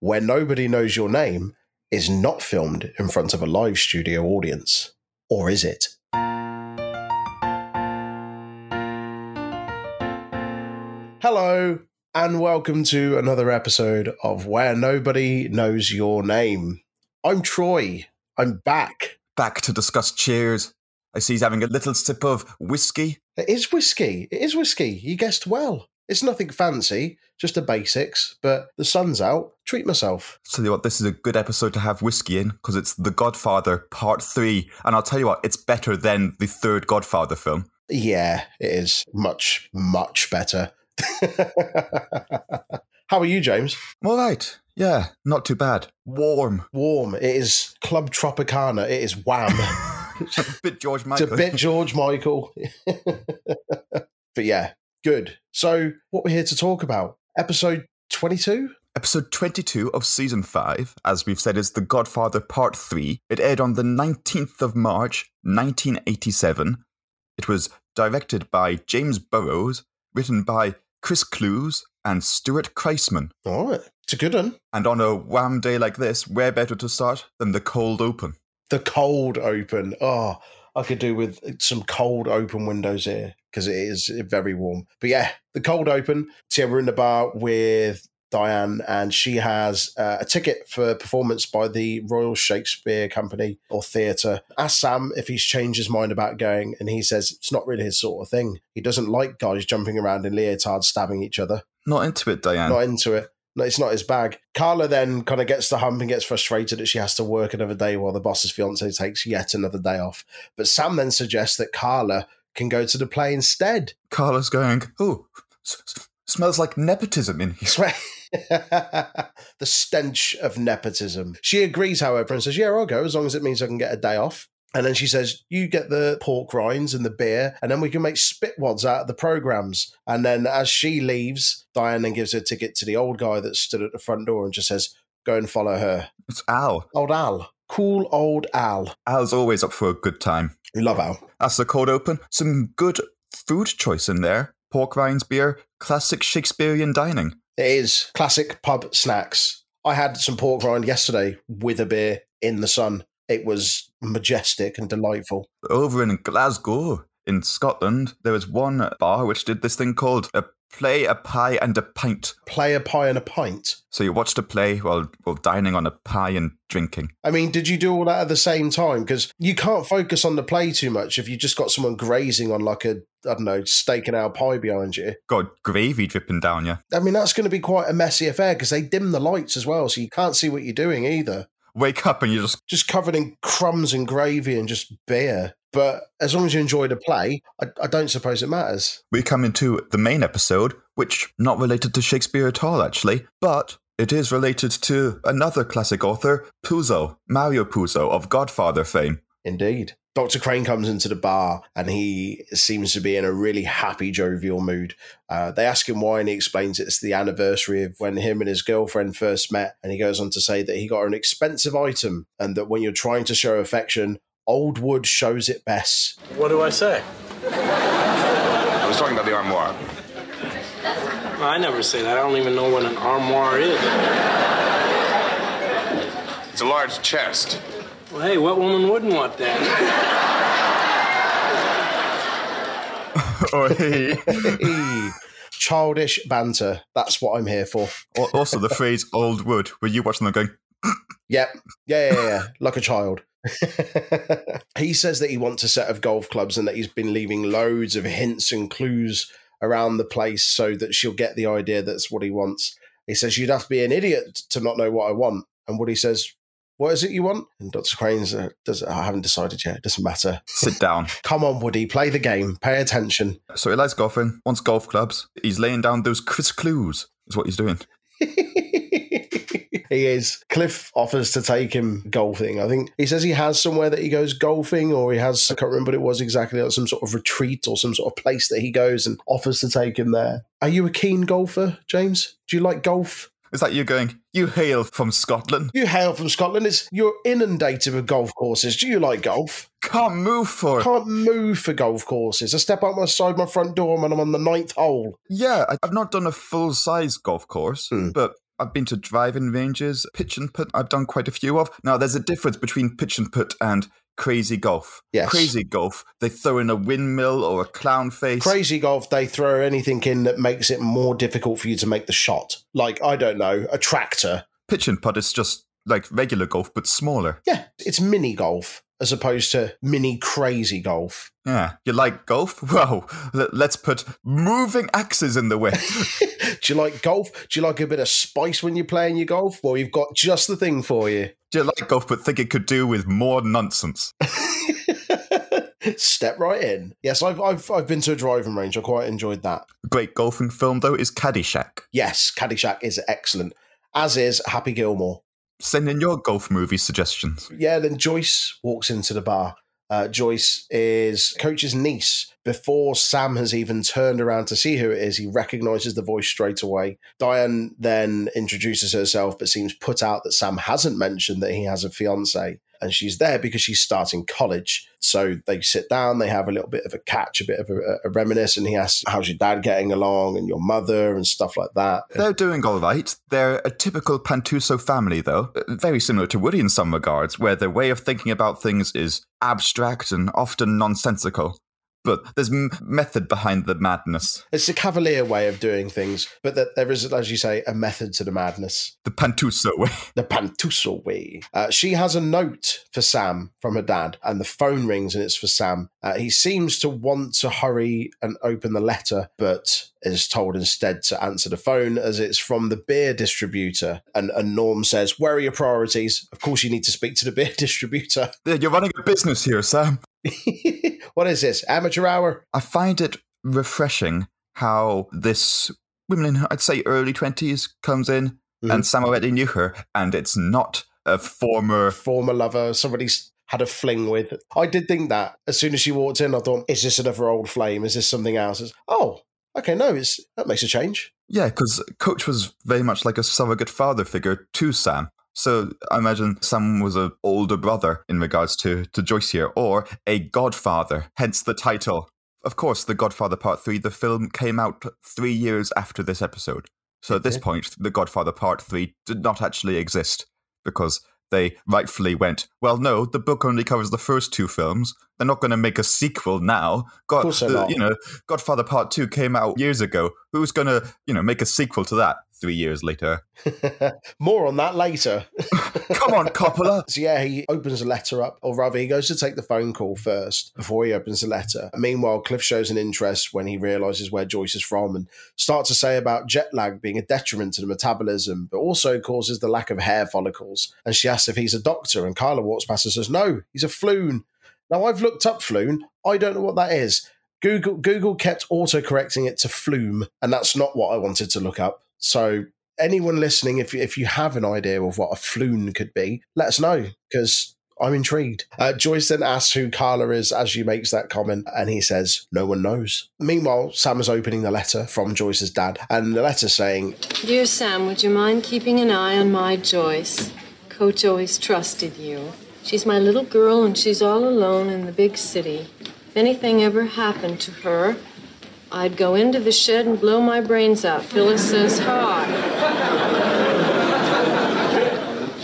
where nobody knows your name is not filmed in front of a live studio audience. Or is it? Hello, and welcome to another episode of Where Nobody Knows Your Name. I'm Troy. I'm back. Back to discuss cheers. I see he's having a little sip of whiskey. It is whiskey. It is whiskey. You guessed well. It's nothing fancy, just the basics, but the sun's out. Treat myself. Tell you what, this is a good episode to have whiskey in because it's The Godfather Part 3. And I'll tell you what, it's better than the third Godfather film. Yeah, it is much, much better. How are you, James? All right. Yeah, not too bad. Warm. Warm. It is Club Tropicana. It is wham. a bit George it's Michael. a bit George Michael. but yeah, good. So, what we're here to talk about? Episode 22? Episode 22 of season 5, as we've said, is The Godfather Part 3. It aired on the 19th of March, 1987. It was directed by James Burrows, written by Chris Cluess and Stuart Kreisman. All right. It's a good one. And on a wham day like this, where better to start than the cold open? The cold open. Oh, I could do with some cold open windows here because it is very warm. But yeah, the cold open. So yeah, we're in the bar with Diane, and she has uh, a ticket for performance by the Royal Shakespeare Company or Theatre. Ask Sam if he's changed his mind about going, and he says it's not really his sort of thing. He doesn't like guys jumping around in leotards stabbing each other. Not into it, Diane. Not into it. No, it's not his bag. Carla then kind of gets the hump and gets frustrated that she has to work another day while the boss's fiance takes yet another day off. But Sam then suggests that Carla can go to the play instead. Carla's going, oh, s- s- smells like nepotism in here. The stench of nepotism. She agrees, however, and says, Yeah, I'll go as long as it means I can get a day off. And then she says, You get the pork rinds and the beer, and then we can make spitwads out of the programs. And then as she leaves, Diane then gives her a ticket to the old guy that stood at the front door and just says, Go and follow her. It's Al. Old Al. Cool old Al. Al's always up for a good time. We love Al. That's the cold open. Some good food choice in there. Pork rinds, beer, classic Shakespearean dining. It is classic pub snacks. I had some pork rind yesterday with a beer in the sun. It was majestic and delightful. Over in Glasgow, in Scotland, there was one bar which did this thing called a play, a pie, and a pint. Play a pie and a pint. So you watched a play while, while dining on a pie and drinking. I mean, did you do all that at the same time? Because you can't focus on the play too much if you just got someone grazing on like a, I don't know, steak and ale pie behind you. Got gravy dripping down you. I mean, that's going to be quite a messy affair because they dim the lights as well, so you can't see what you're doing either. Wake up and you're just Just covered in crumbs and gravy and just beer. But as long as you enjoy the play, I, I don't suppose it matters. we come into the main episode, which not related to Shakespeare at all, actually, but it is related to another classic author, Puzo, Mario Puzo of Godfather fame. Indeed. Dr. Crane comes into the bar and he seems to be in a really happy, jovial mood. Uh, they ask him why, and he explains it's the anniversary of when him and his girlfriend first met. And he goes on to say that he got an expensive item and that when you're trying to show affection, old wood shows it best. What do I say? I was talking about the armoire. I never say that. I don't even know what an armoire is. It's a large chest. Well, hey, what woman wouldn't want that? Oh, hey. Hey, Childish banter. That's what I'm here for. Also, the phrase old wood, where you watching them going, Yep. Yeah, yeah, yeah. like a child. he says that he wants a set of golf clubs and that he's been leaving loads of hints and clues around the place so that she'll get the idea that's what he wants. He says, You'd have to be an idiot to not know what I want. And Woody says, What is it you want? And Dr. Crane's, uh, does, I haven't decided yet. It doesn't matter. sit down. Come on, Woody, play the game. Pay attention. So he likes golfing, wants golf clubs. He's laying down those Chris clues, is what he's doing. he is. Cliff offers to take him golfing. I think he says he has somewhere that he goes golfing, or he has, I can't remember what it was exactly, like some sort of retreat or some sort of place that he goes and offers to take him there. Are you a keen golfer, James? Do you like golf? Is that you going, you hail from Scotland? You hail from Scotland. It's you're inundated with golf courses. Do you like golf? Can't move for it. Can't move for golf courses. I step outside my my front door and I'm on the ninth hole. Yeah, I've not done a full size golf course, Hmm. but I've been to driving ranges, pitch and putt. I've done quite a few of. Now, there's a difference between pitch and putt and crazy golf. Yes. Crazy golf, they throw in a windmill or a clown face. Crazy golf, they throw anything in that makes it more difficult for you to make the shot. Like, I don't know, a tractor. Pitch and putt is just like regular golf, but smaller. Yeah, it's mini golf as opposed to mini crazy golf. Yeah, you like golf? Well, let's put moving axes in the way. Do you like golf? Do you like a bit of spice when you're playing your golf? Well, you've got just the thing for you. Do you like golf but think it could do with more nonsense? Step right in. Yes, I've, I've I've been to a driving range. I quite enjoyed that. Great golfing film, though, is Caddyshack. Yes, Caddyshack is excellent, as is Happy Gilmore. Send in your golf movie suggestions. Yeah, then Joyce walks into the bar. Uh, Joyce is Coach's niece. Before Sam has even turned around to see who it is, he recognizes the voice straight away. Diane then introduces herself, but seems put out that Sam hasn't mentioned that he has a fiance. And she's there because she's starting college. So they sit down, they have a little bit of a catch, a bit of a, a reminisce, and he asks, How's your dad getting along and your mother and stuff like that. They're doing all right. They're a typical Pantusso family, though. Uh, very similar to Woody in some regards, where their way of thinking about things is abstract and often nonsensical. But there's method behind the madness. It's a cavalier way of doing things, but that there is, as you say, a method to the madness. The Pantusso way. the Pantusso way. Uh, she has a note for Sam from her dad, and the phone rings and it's for Sam. Uh, he seems to want to hurry and open the letter, but is told instead to answer the phone as it's from the beer distributor. And, and Norm says, Where are your priorities? Of course, you need to speak to the beer distributor. You're running a business here, Sam. what is this? Amateur hour? I find it refreshing how this woman in, I'd say, early 20s comes in Mhm. and Sam already knew her, and it's not a former. Former lover, somebody's had a fling with. I did think that as soon as she walked in, I thought, Is this another old flame? Is this something else? It's, oh, okay, no, it's that makes a change. Yeah, because Coach was very much like a surrogate father figure to Sam. So I imagine Sam was an older brother in regards to, to Joyce here, or a godfather, hence the title. Of course, The Godfather Part 3, the film came out three years after this episode. So at this point, The Godfather Part 3 did not actually exist because they rightfully went, well, no, the book only covers the first two films. They're not going to make a sequel now. God, not. you know, Godfather Part 2 came out years ago. Who's going to, you know, make a sequel to that three years later? More on that later. Come on, Coppola. So yeah, he opens the letter up, or rather, he goes to take the phone call first before he opens the letter. Meanwhile, Cliff shows an interest when he realizes where Joyce is from and starts to say about jet lag being a detriment to the metabolism, but also causes the lack of hair follicles. And she asks if he's a doctor, and Carla walks past and says, "No, he's a floon." Now I've looked up floon. I don't know what that is. Google Google kept auto correcting it to flume, and that's not what I wanted to look up. So anyone listening, if if you have an idea of what a floon could be, let us know because I'm intrigued. Uh, Joyce then asks who Carla is as she makes that comment, and he says, No one knows. Meanwhile, Sam is opening the letter from Joyce's dad, and the letter saying, Dear Sam, would you mind keeping an eye on my Joyce? Coach always trusted you. She's my little girl and she's all alone in the big city. If anything ever happened to her, I'd go into the shed and blow my brains out. Phyllis says hi.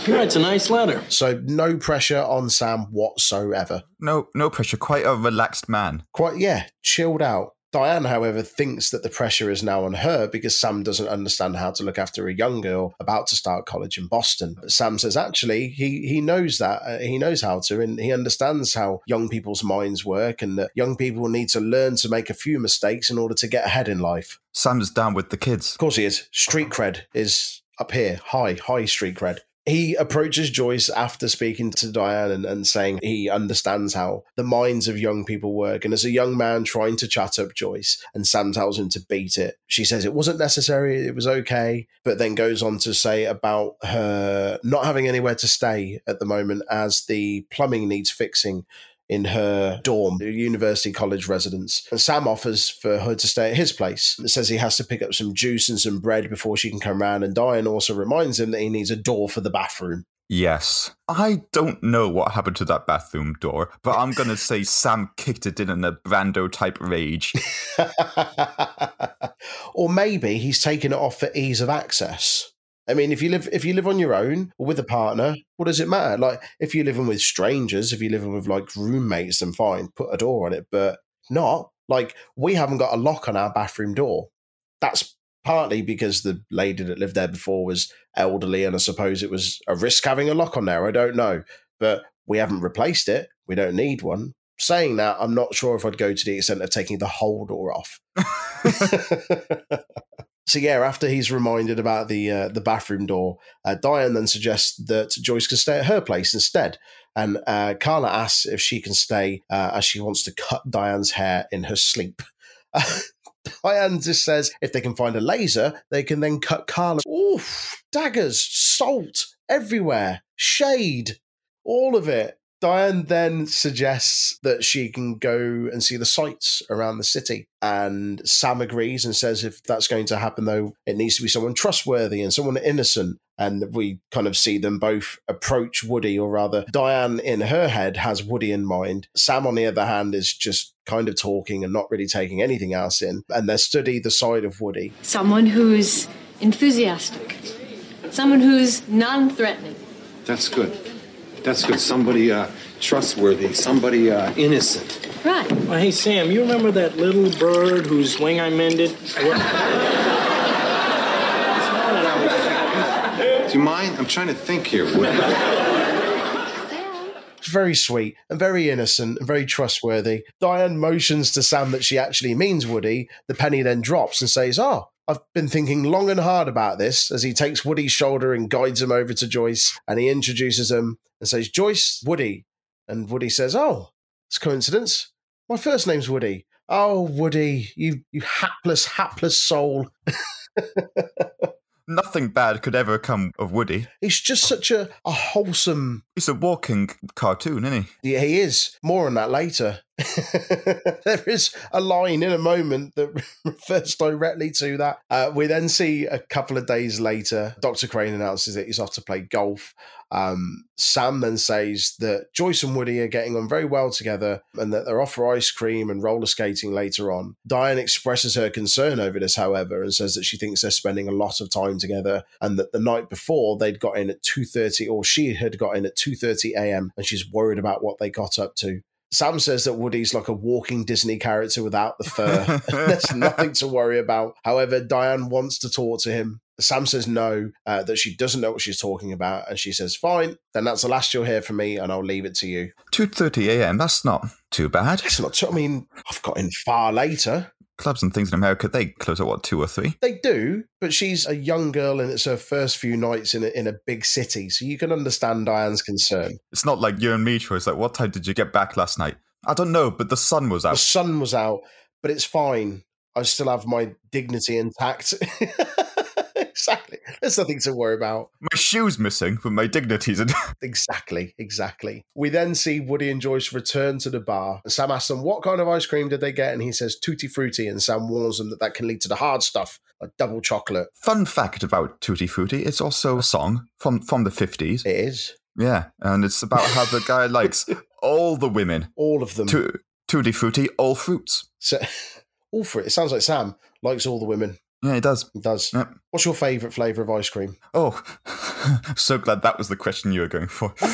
He writes a nice letter. So no pressure on Sam whatsoever. No, no pressure. Quite a relaxed man. Quite, yeah, chilled out. Diane, however, thinks that the pressure is now on her because Sam doesn't understand how to look after a young girl about to start college in Boston. But Sam says actually he he knows that uh, he knows how to and he understands how young people's minds work and that young people need to learn to make a few mistakes in order to get ahead in life. Sam's down with the kids. Of course he is. Street cred is up here, high, high street cred. He approaches Joyce after speaking to Diane and, and saying he understands how the minds of young people work. And as a young man trying to chat up Joyce, and Sam tells him to beat it, she says it wasn't necessary, it was okay, but then goes on to say about her not having anywhere to stay at the moment as the plumbing needs fixing in her dorm, the university college residence. And Sam offers for her to stay at his place. It says he has to pick up some juice and some bread before she can come round. And Diane also reminds him that he needs a door for the bathroom. Yes. I don't know what happened to that bathroom door, but I'm going to say Sam kicked it in in a Brando type rage. or maybe he's taken it off for ease of access. I mean, if you live if you live on your own or with a partner, what does it matter? Like if you're living with strangers, if you're living with like roommates, then fine, put a door on it. But not like we haven't got a lock on our bathroom door. That's partly because the lady that lived there before was elderly, and I suppose it was a risk having a lock on there. I don't know, but we haven't replaced it. We don't need one. Saying that, I'm not sure if I'd go to the extent of taking the whole door off. so yeah, after he's reminded about the uh, the bathroom door, uh, Diane then suggests that Joyce can stay at her place instead. And uh, Carla asks if she can stay uh, as she wants to cut Diane's hair in her sleep. Diane just says if they can find a laser, they can then cut Carla. Oof, daggers, salt everywhere, shade, all of it. Diane then suggests that she can go and see the sights around the city. And Sam agrees and says if that's going to happen, though, it needs to be someone trustworthy and someone innocent. And we kind of see them both approach Woody, or rather, Diane in her head has Woody in mind. Sam, on the other hand, is just kind of talking and not really taking anything else in. And they're stood either side of Woody. Someone who's enthusiastic, someone who's non threatening. That's good. That's good. Somebody uh, trustworthy, somebody uh, innocent. Right. Well, hey, Sam, you remember that little bird whose wing I mended? Do you mind? I'm trying to think here. Woody. Very sweet and very innocent and very trustworthy. Diane motions to Sam that she actually means Woody. The penny then drops and says, Oh, I've been thinking long and hard about this as he takes Woody's shoulder and guides him over to Joyce and he introduces him and says, Joyce, Woody. And Woody says, Oh, it's coincidence. My first name's Woody. Oh, Woody, you, you hapless, hapless soul. Nothing bad could ever come of Woody. He's just such a, a wholesome He's a walking cartoon, isn't he? Yeah, he is. More on that later. there is a line in a moment that refers directly to that. Uh, we then see a couple of days later, Dr. Crane announces that he's off to play golf. Um, Sam then says that Joyce and Woody are getting on very well together and that they're off for ice cream and roller skating later on. Diane expresses her concern over this, however, and says that she thinks they're spending a lot of time together and that the night before they'd got in at 2.30 or she had got in at 2.30 a.m. and she's worried about what they got up to. Sam says that Woody's like a walking Disney character without the fur. There's nothing to worry about. However, Diane wants to talk to him. Sam says no, uh, that she doesn't know what she's talking about, and she says, "Fine, then that's the last you'll hear from me, and I'll leave it to you." 2.30 a.m., that's not too bad. It's not. too, I mean, I've got in far later. Clubs and things in America, they close at what, 2 or 3? They do, but she's a young girl, and it's her first few nights in a, in a big city, so you can understand Diane's concern. It's not like you and me, Troy. It's like, what time did you get back last night? I don't know, but the sun was out. The sun was out, but it's fine. I still have my dignity intact. exactly. There's nothing to worry about. My shoe's missing, but my dignity's in. Exactly, exactly. We then see Woody and Joyce return to the bar. Sam asks them what kind of ice cream did they get, and he says tutti frutti. And Sam warns them that that can lead to the hard stuff, like double chocolate. Fun fact about Tutti Frutti, it's also a song from, from the 50s. It is Yeah, and it's about how the guy likes all the women. all of them. Tu- Tutti Frutti, all fruits. So, all for it. It sounds like Sam likes all the women. Yeah, it does. It does. Yep. What's your favourite flavour of ice cream? Oh, so glad that was the question you were going for.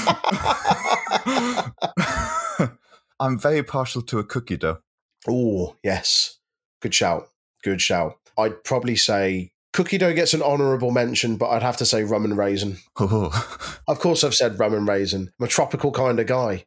I'm very partial to a cookie dough. Oh, yes. Good shout. Good shout. I'd probably say cookie dough gets an honourable mention, but I'd have to say rum and raisin. Oh, Of course, I've said rum and raisin. I'm a tropical kind of guy.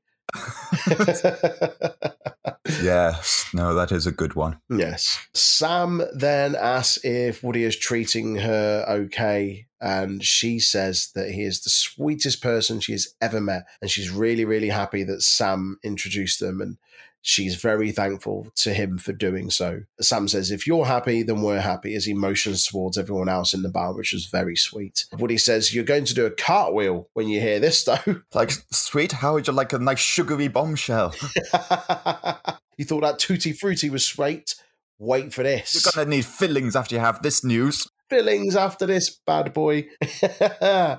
Yes. No, that is a good one. yes. Sam then asks if Woody is treating her okay, and she says that he is the sweetest person she has ever met, and she's really, really happy that Sam introduced them, and she's very thankful to him for doing so. Sam says, "If you're happy, then we're happy." As he motions towards everyone else in the bar, which is very sweet. Woody says, "You're going to do a cartwheel when you hear this, though." Like, sweet, how would you like a nice sugary bombshell? you thought that tutti frutti was sweet? Wait for this. You're gonna need fillings after you have this news. Fillings after this bad boy.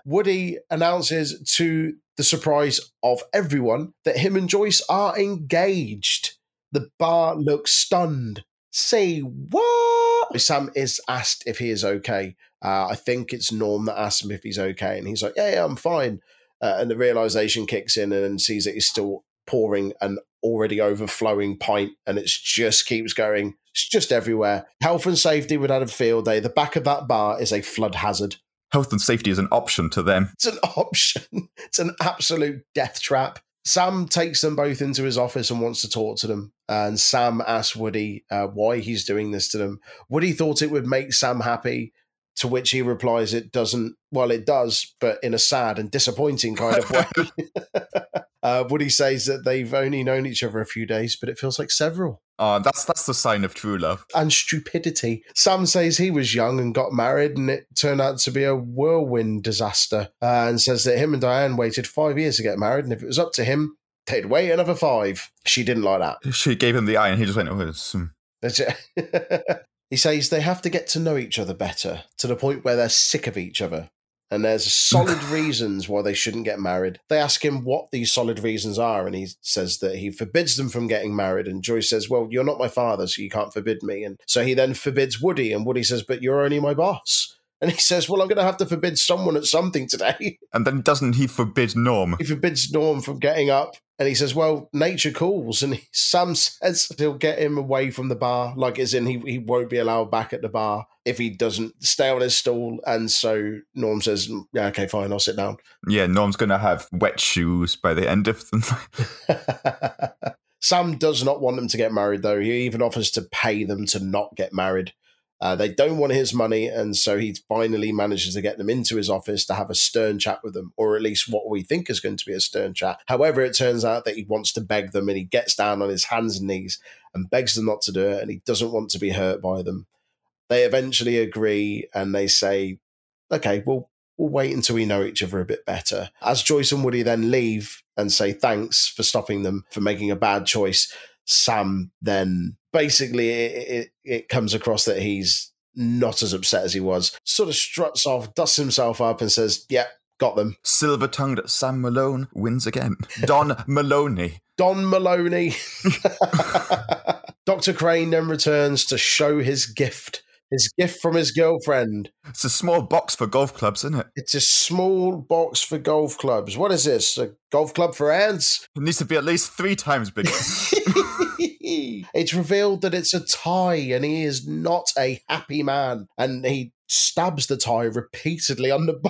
Woody announces to the surprise of everyone that him and Joyce are engaged. The bar looks stunned. Say what? Sam is asked if he is okay, Uh, I think it's Norm that asks him if he's okay, and he's like, "Yeah, yeah I'm fine." Uh, and the realization kicks in and sees that he's still pouring an already overflowing pint, and it just keeps going. It's just everywhere. Health and safety would have a field day. The back of that bar is a flood hazard. Health and safety is an option to them. It's an option. It's an absolute death trap. Sam takes them both into his office and wants to talk to them. And Sam asks Woody uh, why he's doing this to them. Woody thought it would make Sam happy, to which he replies, It doesn't. Well, it does, but in a sad and disappointing kind of way. uh, Woody says that they've only known each other a few days, but it feels like several. Uh, that's that's the sign of true love. And stupidity. Sam says he was young and got married, and it turned out to be a whirlwind disaster. Uh, and says that him and Diane waited five years to get married, and if it was up to him, they'd wait another five. She didn't like that. She gave him the eye, and he just went, "Oh, it's, hmm." He says they have to get to know each other better to the point where they're sick of each other. And there's solid reasons why they shouldn't get married. They ask him what these solid reasons are, and he says that he forbids them from getting married. And Joyce says, Well, you're not my father, so you can't forbid me. And so he then forbids Woody, and Woody says, But you're only my boss. And he says, Well, I'm going to have to forbid someone at something today. And then doesn't he forbid Norm? He forbids Norm from getting up. And he says, Well, nature calls. And he, Sam says he'll get him away from the bar, like as in he, he won't be allowed back at the bar if he doesn't stay on his stool. And so Norm says, Yeah, okay, fine, I'll sit down. Yeah, Norm's going to have wet shoes by the end of the Sam does not want them to get married, though. He even offers to pay them to not get married. Uh, they don't want his money, and so he finally manages to get them into his office to have a stern chat with them, or at least what we think is going to be a stern chat. However, it turns out that he wants to beg them, and he gets down on his hands and knees and begs them not to do it, and he doesn't want to be hurt by them. They eventually agree, and they say, "Okay, well, we'll wait until we know each other a bit better." As Joyce and Woody then leave and say thanks for stopping them for making a bad choice, Sam then basically it, it, it comes across that he's not as upset as he was. Sort of struts off, dusts himself up, and says, "Yeah, got them." Silver tongued Sam Malone wins again. Don Maloney. Don Maloney. Dr. Crane then returns to show his gift. His gift from his girlfriend. It's a small box for golf clubs, isn't it? It's a small box for golf clubs. What is this? A golf club for ants? It needs to be at least three times bigger. it's revealed that it's a tie and he is not a happy man. And he stabs the tie repeatedly on the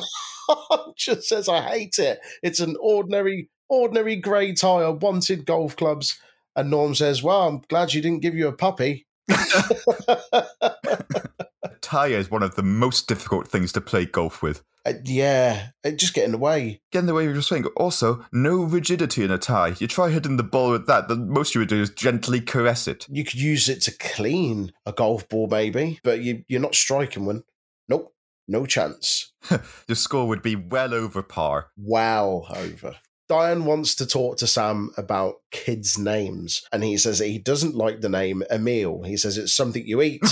bar. Just says, I hate it. It's an ordinary, ordinary grey tie. I wanted golf clubs. And Norm says, Well, I'm glad she didn't give you a puppy. tie is one of the most difficult things to play golf with. Uh, yeah, it just get in the way. Get in the way of your swing. Also, no rigidity in a tie. You try hitting the ball with that, the most you would do is gently caress it. You could use it to clean a golf ball, maybe, but you, you're not striking one. Nope, no chance. Your score would be well over par. Well over. Diane wants to talk to Sam about kids' names, and he says he doesn't like the name Emil. He says it's something you eat.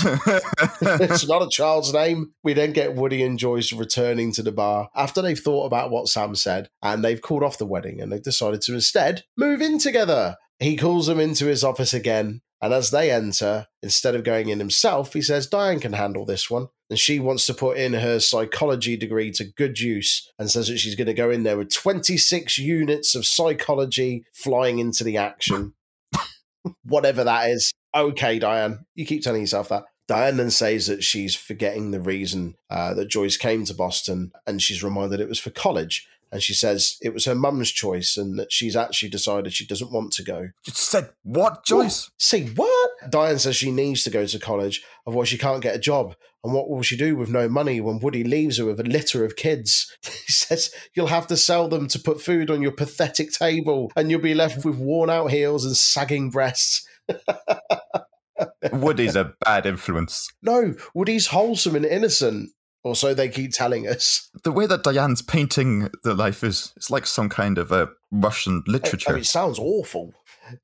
it's not a child's name. We then get Woody and Joyce returning to the bar after they've thought about what Sam said, and they've called off the wedding, and they've decided to instead move in together. He calls them into his office again, and as they enter, instead of going in himself, he says Diane can handle this one. And she wants to put in her psychology degree to good use and says that she's going to go in there with 26 units of psychology flying into the action. Whatever that is. Okay, Diane, you keep telling yourself that. Diane then says that she's forgetting the reason uh, that Joyce came to Boston and she's reminded it was for college. And she says it was her mum's choice and that she's actually decided she doesn't want to go. You said what, Joyce? Say what? Diane says she needs to go to college, otherwise she can't get a job. And what will she do with no money when Woody leaves her with a litter of kids? he says you'll have to sell them to put food on your pathetic table, and you'll be left with worn out heels and sagging breasts. Woody's a bad influence. No, Woody's wholesome and innocent. Or so they keep telling us. The way that Diane's painting the life is it's like some kind of a Russian literature. I mean, it sounds awful.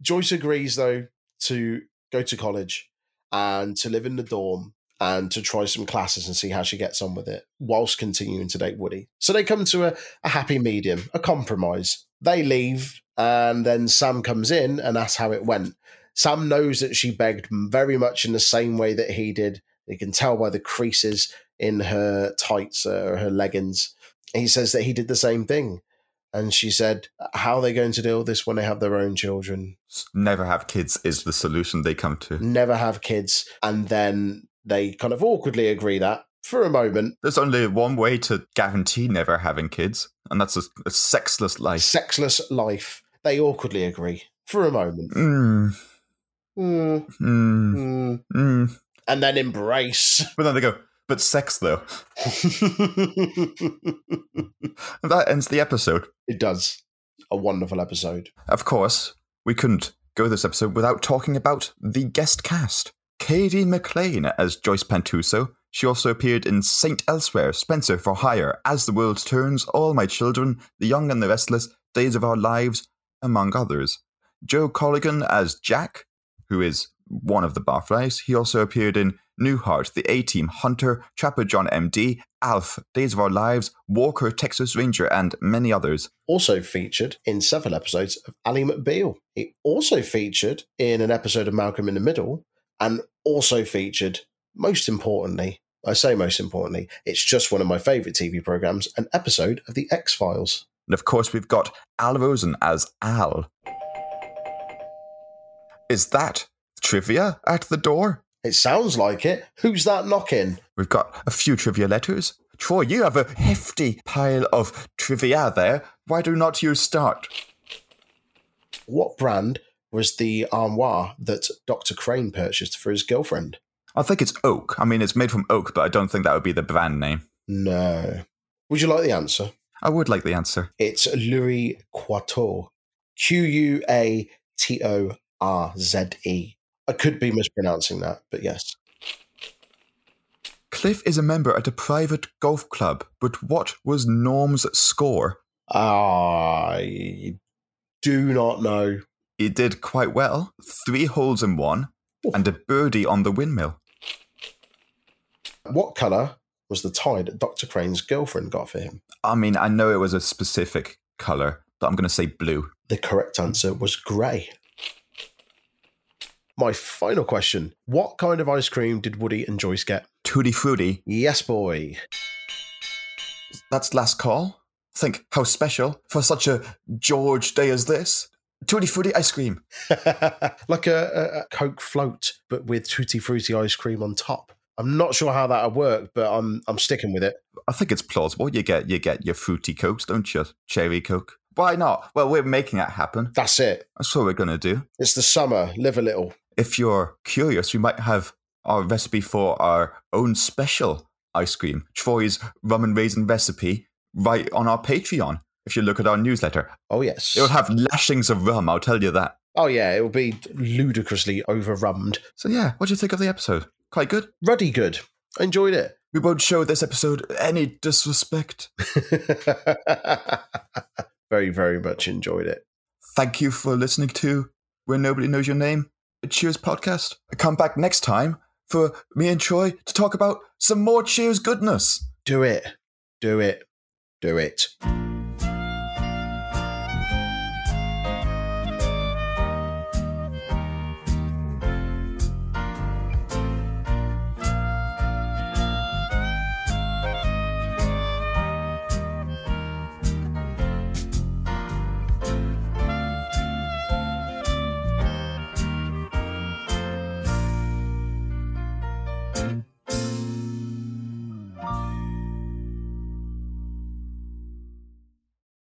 Joyce agrees, though, to go to college and to live in the dorm and to try some classes and see how she gets on with it whilst continuing to date Woody. So they come to a, a happy medium, a compromise. They leave, and then Sam comes in and asks how it went. Sam knows that she begged very much in the same way that he did. You can tell by the creases in her tights uh, or her leggings. He says that he did the same thing. And she said, How are they going to deal with this when they have their own children? Never have kids is the solution they come to. Never have kids. And then they kind of awkwardly agree that for a moment. There's only one way to guarantee never having kids, and that's a, a sexless life. Sexless life. They awkwardly agree for a moment. Mm, Mm, mm. And then embrace. But then they go, but sex though. And that ends the episode. it does. A wonderful episode. Of course, we couldn't go this episode without talking about the guest cast. Katie McLean as Joyce Pantusso. She also appeared in Saint Elsewhere, Spencer for Hire, As the World Turns, All My Children, The Young and the Restless, Days of Our Lives, among others. Joe Colligan as Jack, who is one of the Barflies. He also appeared in Newhart, The A Team, Hunter, Trapper John MD, Alf, Days of Our Lives, Walker, Texas Ranger, and many others. Also featured in several episodes of Ally McBeal. He also featured in an episode of Malcolm in the Middle and also featured, most importantly, I say most importantly, it's just one of my favourite TV programmes, an episode of The X Files. And of course, we've got Al Rosen as Al. Is that trivia at the door? It sounds like it. Who's that knocking? We've got a few trivia letters. Troy, you have a hefty pile of trivia there. Why do not you start? What brand was the armoire that Dr. Crane purchased for his girlfriend? I think it's oak. I mean, it's made from oak, but I don't think that would be the brand name. No. Would you like the answer? I would like the answer. It's Louis Quatorze. Q U A T O R Z E. I could be mispronouncing that, but yes. Cliff is a member at a private golf club, but what was Norm's score? I do not know. He did quite well. Three holes in one, and a birdie on the windmill. What colour was the tie that Dr. Crane's girlfriend got for him? I mean, I know it was a specific colour, but I'm going to say blue. The correct answer was grey. My final question What kind of ice cream did Woody and Joyce get? Tutti Frutti. Yes, boy. That's last call. Think how special for such a George day as this. Tutti Frutti ice cream. like a, a, Coke float, but with tutti frutti ice cream on top. I'm not sure how that would work, but I'm I'm sticking with it. I think it's plausible. You get you get your fruity cokes, don't you? Cherry coke. Why not? Well, we're making that happen. That's it. That's what we're gonna do. It's the summer. Live a little. If you're curious, we might have our recipe for our own special ice cream, Troy's rum and raisin recipe, right on our Patreon. If you look at our newsletter, Oh yes. it'll have lashings of rum. I'll tell you that. oh yeah. It will be ludicrously overrummed. So yeah, what do you think of the episode? Quite good. Ruddy good. I enjoyed it. We won't show this episode any disrespect. very very much enjoyed it. Thank you for listening to Where Nobody Knows Your Name, Cheers podcast. Come back next time for me and Troy to talk about some more Cheers goodness. Do it. Do it. Do it.